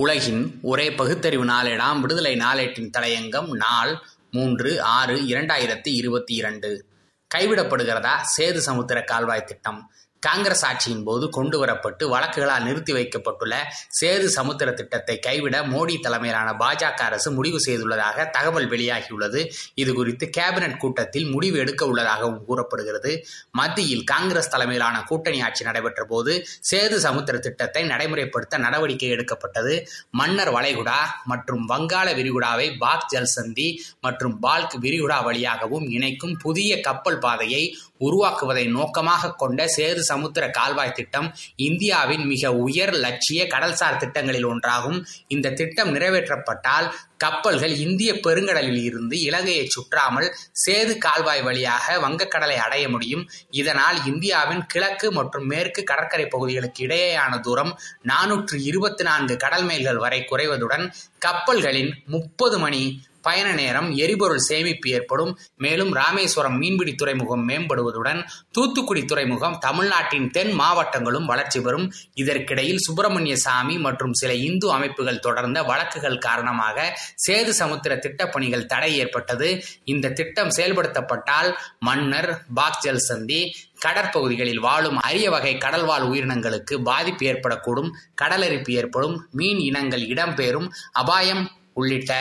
உலகின் ஒரே பகுத்தறிவு நாளேடாம் விடுதலை நாளேட்டின் தலையங்கம் நாள் மூன்று ஆறு இரண்டாயிரத்தி இருபத்தி இரண்டு. கைவிடப்படுகிறதா சேது சமுத்திர கால்வாய் திட்டம்? காங்கிரஸ் ஆட்சியின் போது கொண்டு வரப்பட்டு வழக்குகளால் நிறுத்தி வைக்கப்பட்டுள்ள சேது சமுத்திர திட்டத்தை கைவிட மோடி தலைமையிலான பாஜக அரசு முடிவு செய்துள்ளதாக தகவல் வெளியாகியுள்ளது. இது குறித்து கேபினட் கூட்டத்தில் முடிவு எடுக்க உள்ளதாகவும் கூறப்படுகிறது. மத்தியில் காங்கிரஸ் தலைமையிலான கூட்டணி ஆட்சி நடைபெற்ற போது சேது சமுத்திர திட்டத்தை நடைமுறைப்படுத்த நடவடிக்கை எடுக்கப்பட்டது. மன்னர் வளைகுடா மற்றும் வங்காள விரிகுடாவை பாக் ஜல்சந்தி மற்றும் பால்க் விரிகுடா வழியாகவும் இணைக்கும் புதிய கப்பல் பாதையை உருவாக்குவதை நோக்கமாக கொண்ட சேது சமுத்திர கால்வாய் திட்டம் இந்தியாவின் மிக உயர் லட்சிய கடல்சார் திட்டங்களில் ஒன்றாகும். இந்த திட்டம் நிறைவேற்றப்பட்டால் கப்பல்கள் இந்திய பெருங்கடலில் இருந்து இலங்கையை சுற்றாமல் சேது கால்வாய் வழியாக வங்கக்கடலை அடைய முடியும். இதனால் இந்தியாவின் கிழக்கு மற்றும் மேற்கு கடற்கரை பகுதிகளுக்கு இடையேயான தூரம் நானூற்று இருபத்தி நான்கு கடல் மைல்கள் வரை குறைவதுடன் கப்பல்களின் முப்பது மணி பயண நேரம் எரிபொருள் சேமிப்பு ஏற்படும். மேலும் ராமேஸ்வரம் மீன்பிடி துறைமுகம் மேம்படுவதுடன் தூத்துக்குடி துறைமுகம் தமிழ்நாட்டின் தென் மாவட்டங்களும் வளர்ச்சி பெறும். இதற்கிடையில் சுப்பிரமணிய சாமி மற்றும் சில இந்து அமைப்புகள் தொடர்ந்த வழக்குகள் காரணமாக சேது சமுத்திர திட்டப்பணிகள் தடை ஏற்பட்டது. இந்த திட்டம் செயல்படுத்தப்பட்டால் மன்னர் பாக்ஜல் சந்தி கடற்பகுதிகளில் வாழும் அரிய வகை கடல்வாழ் உயிரினங்களுக்கு பாதிப்பு ஏற்படக்கூடும் கடலரிப்பு ஏற்படும் மீன் இனங்கள் இடம்பெறும் அபாயம் உள்ளிட்ட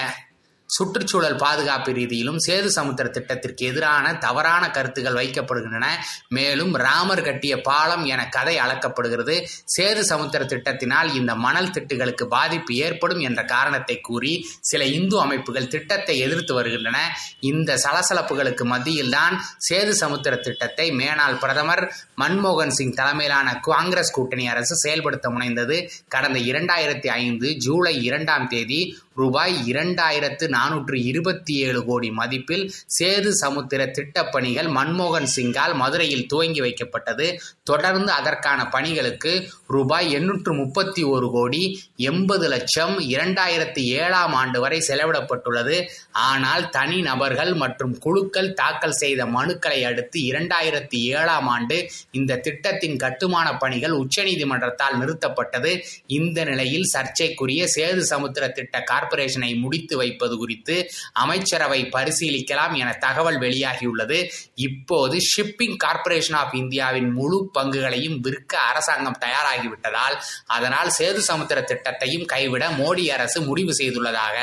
சுற்றுச்சூழல் பாதுகாப்பு ரீதியிலும் சேது சமுத்திர திட்டத்திற்கு எதிரான தவறான கருத்துக்கள் வைக்கப்படுகின்றன. மேலும் ராமர் கட்டிய பாலம் என கதை அளக்கப்படுகிறது. சேது சமுத்திர திட்டத்தினால் இந்த மணல் திட்டுகளுக்கு பாதிப்பு ஏற்படும் என்ற காரணத்தை கூறி சில இந்து அமைப்புகள் திட்டத்தை எதிர்த்து வருகின்றன. இந்த சலசலப்புகளுக்கு மத்தியில்தான் சேது சமுத்திர திட்டத்தை மேனாள் பிரதமர் மன்மோகன் சிங் தலைமையிலான காங்கிரஸ் கூட்டணி அரசு செயல்படுத்த முனைந்தது. கடந்த இரண்டாயிரத்தி ஐந்து ஜூலை இரண்டாம் தேதி ரூபாய் இரண்டாயிரத்து நானூற்று இருபத்தி ஏழு கோடி மதிப்பில் சேது சமுத்திர திட்டப் பணிகள் மன்மோகன் சிங்கால் மதுரையில் துவங்கி வைக்கப்பட்டது. தொடர்ந்து அதற்கான பணிகளுக்கு ரூபாய் எண்ணூற்று முப்பத்தி ஒரு கோடி எண்பது லட்சம் இரண்டாயிரத்தி ஏழாம் ஆண்டு வரை செலவிடப்பட்டுள்ளது. ஆனால் தனி நபர்கள் மற்றும் குழுக்கள் தாக்கல் செய்த மனுக்களை அடுத்து இரண்டாயிரத்தி ஏழாம் ஆண்டு இந்த திட்டத்தின் கட்டுமான பணிகள் உச்சநீதிமன்றத்தால் நிறுத்தப்பட்டது. இந்த நிலையில் சர்ச்சைக்குரிய சேது சமுத்திர திட்ட கார்ப்பரேஷனை முடித்து வைப்பது குறித்து குறித்து அமைச்சரவை பரிசீலிக்கலாம் என தகவல் வெளியாகியுள்ளது. இப்போது ஷிப்பிங் கார்பரேஷன் ஆஃப் இந்தியாவின் முழு பங்குகளையும் விற்க அரசாங்கம் தயாராகிவிட்டதால் அதனால் சேது சமுத்திர திட்டத்தையும் கைவிட மோடி அரசு முடிவு செய்துள்ளதாக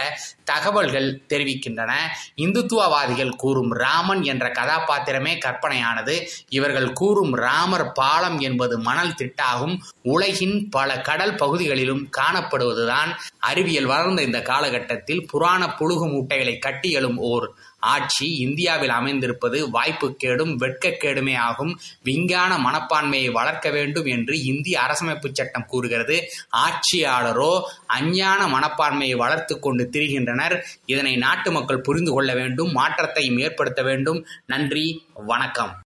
தகவல்கள் தெரிவிக்கின்றன. இந்துத்துவவாதிகள் கூறும் ராமன் என்ற கதாபாத்திரமே கற்பனையானது. இவர்கள் கூறும் ராமர் பாலம் என்பது மணல் திட்டாகும். உலகின் பல கடல் பகுதிகளிலும் காணப்படுவதுதான் அறிவியல் வளர்ந்த இந்த காலகட்டத்தில் புராண புழு புழுகு மூட்டைகளை கட்டி எழும் ஓர் ஆட்சி இந்தியாவில் அமைந்திருப்பது வாய்ப்புக்கேடும் வெட்கக்கேடுமே ஆகும். விஞ்ஞான மனப்பான்மையை வளர்க்க வேண்டும் என்று இந்திய அரசமைப்பு சட்டம் கூறுகிறது. ஆட்சியாளரோ அஞ்ஞான மனப்பான்மையை வளர்த்து கொண்டு திரிகின்றனர். இதனை நாட்டு மக்கள் புரிந்து கொள்ள வேண்டும் மாற்றத்தையும் ஏற்படுத்த வேண்டும். நன்றி வணக்கம்.